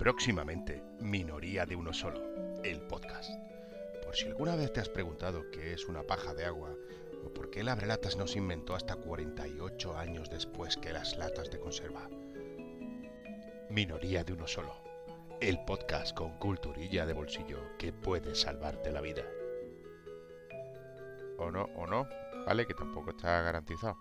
Próximamente, Minoría de uno solo, el podcast. Por si alguna vez te has preguntado qué es una paja de agua o por qué el abrelatas no se inventó hasta 48 años después que las latas de conserva. Minoría de uno solo, el podcast con culturilla de bolsillo que puede salvarte la vida. O no, o no, vale, que tampoco está garantizado.